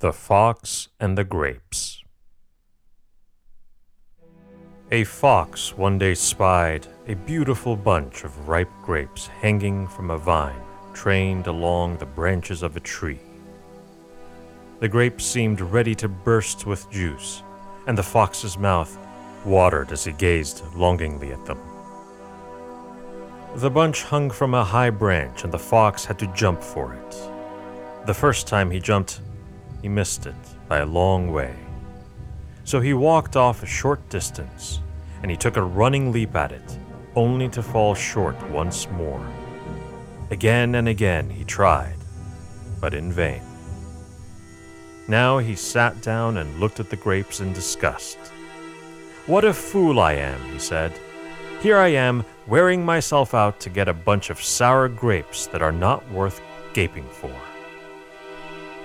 The Fox and the Grapes. A fox one day spied a beautiful bunch of ripe grapes hanging from a vine trained along the branches of a tree. The grapes seemed ready to burst with juice, and the fox's mouth watered as he gazed longingly at them. The bunch hung from a high branch, and the fox had to jump for it. The first time he jumped, he missed it by a long way. So he walked off a short distance, and he took a running leap at it, only to fall short once more. Again and again he tried, but in vain. Now he sat down and looked at the grapes in disgust. What a fool I am, he said. Here I am, wearing myself out to get a bunch of sour grapes that are not worth gaping for.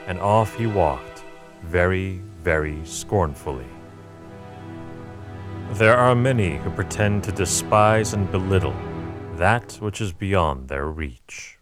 And off he walked, very, very scornfully. There are many who pretend to despise and belittle that which is beyond their reach.